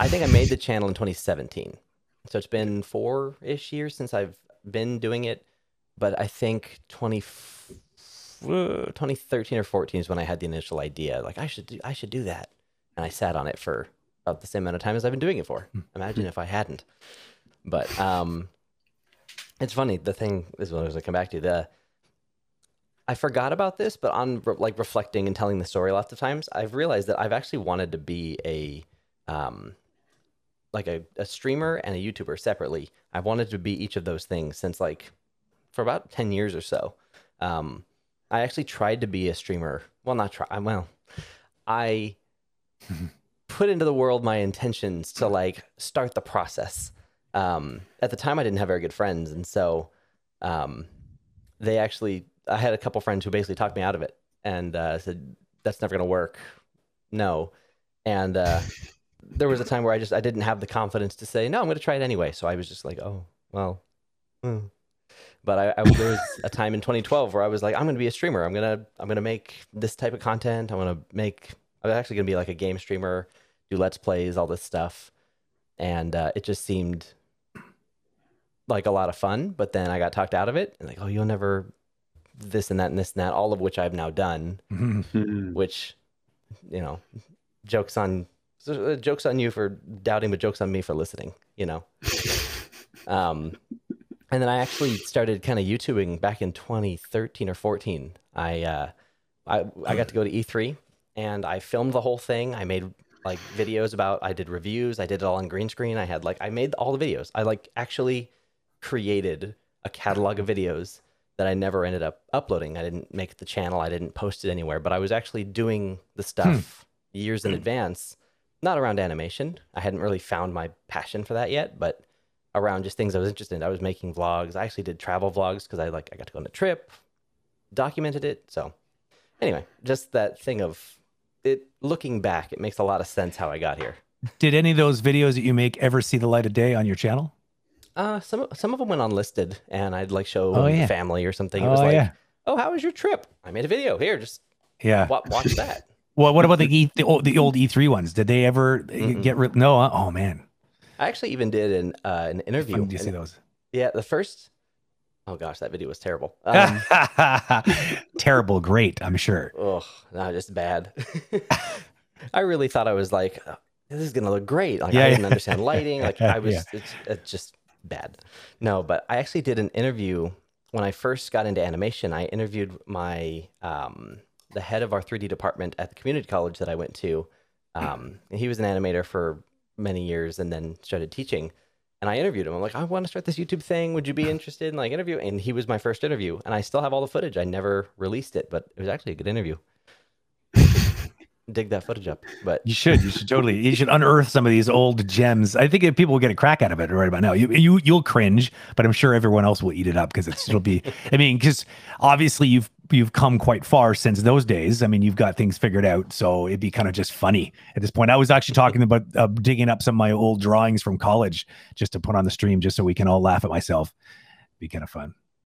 I think I made the channel in 2017. So it's been four ish years since I've been doing it. But I think 20, uh, 2013 or 14 is when I had the initial idea. Like I should do, I should do that. And I sat on it for about the same amount of time as I've been doing it for. Imagine if I hadn't. But um, it's funny. The thing is, what I was going to come back to the. I forgot about this, but on re- like reflecting and telling the story lots of times, I've realized that I've actually wanted to be a, um, like a, a streamer and a YouTuber separately. I've wanted to be each of those things since like, for about ten years or so. Um, I actually tried to be a streamer. Well, not try. Well, I put into the world my intentions to like start the process. Um, at the time, I didn't have very good friends, and so um, they actually, I had a couple friends who basically talked me out of it and uh, said, "That's never going to work." No, and uh, there was a time where I just I didn't have the confidence to say, "No, I'm going to try it anyway." So I was just like, "Oh, well." hmm." But I, I there was a time in 2012 where I was like, "I'm going to be a streamer. I'm gonna I'm gonna make this type of content. I'm gonna make. I'm actually going to be like a game streamer, do let's plays, all this stuff." And uh, it just seemed like a lot of fun, but then I got talked out of it. And like, oh, you'll never this and that and this and that, all of which I've now done. Which, you know, jokes on so, uh, jokes on you for doubting, but jokes on me for listening. You know. um, and then I actually started kind of YouTubing back in 2013 or 14. I uh, I I got to go to E3 and I filmed the whole thing. I made like videos about. I did reviews. I did it all on green screen. I had like I made all the videos. I like actually created a catalog of videos that I never ended up uploading. I didn't make the channel. I didn't post it anywhere. But I was actually doing the stuff years in advance. Not around animation. I hadn't really found my passion for that yet, but around just things I was interested in. I was making vlogs. I actually did travel vlogs because I like I got to go on a trip, documented it. So anyway, just that thing of it looking back, it makes a lot of sense how I got here. Did any of those videos that you make ever see the light of day on your channel? Uh, some some of them went unlisted, and I'd like show Oh, yeah. family or something. It Oh, was like, yeah. oh, how was your trip? I made a video. Here, just Yeah. watch that. Well, what about the e, the, old, the old E3 ones? Did they ever uh, Mm-mm. get rid? No. huh? Oh man, I actually even did an uh, an interview. Fun to see those. yeah, the first. Oh gosh, that video was terrible. Um, Terrible, great. I'm sure. Oh, no, just bad. I really thought I was like, "Oh, this is gonna look great. Like Yeah, I yeah. didn't understand lighting. Like I was, Yeah. it's, it's just bad. No, but I actually did an interview when I first got into animation. I interviewed my um, the head of our 3D department at the community college that I went to. Um, he was an animator for many years and then started teaching. And I interviewed him. I'm like, I want to start this YouTube thing. Would you be interested in like interview? And he was my first interview, and I still have all the footage. I never released it, but it was actually a good interview. Dig that footage up, but You should. You should totally. You should unearth some of these old gems. I think people will get a crack out of it right about now. You you you'll cringe, but I'm sure everyone else will eat it up because it's it'll be. I mean, because obviously you've you've come quite far since those days. I mean, you've got things figured out, so it'd be kind of just funny at this point. I was actually talking about uh, digging up some of my old drawings from college just to put on the stream, just so we can all laugh at myself. Be kind of fun.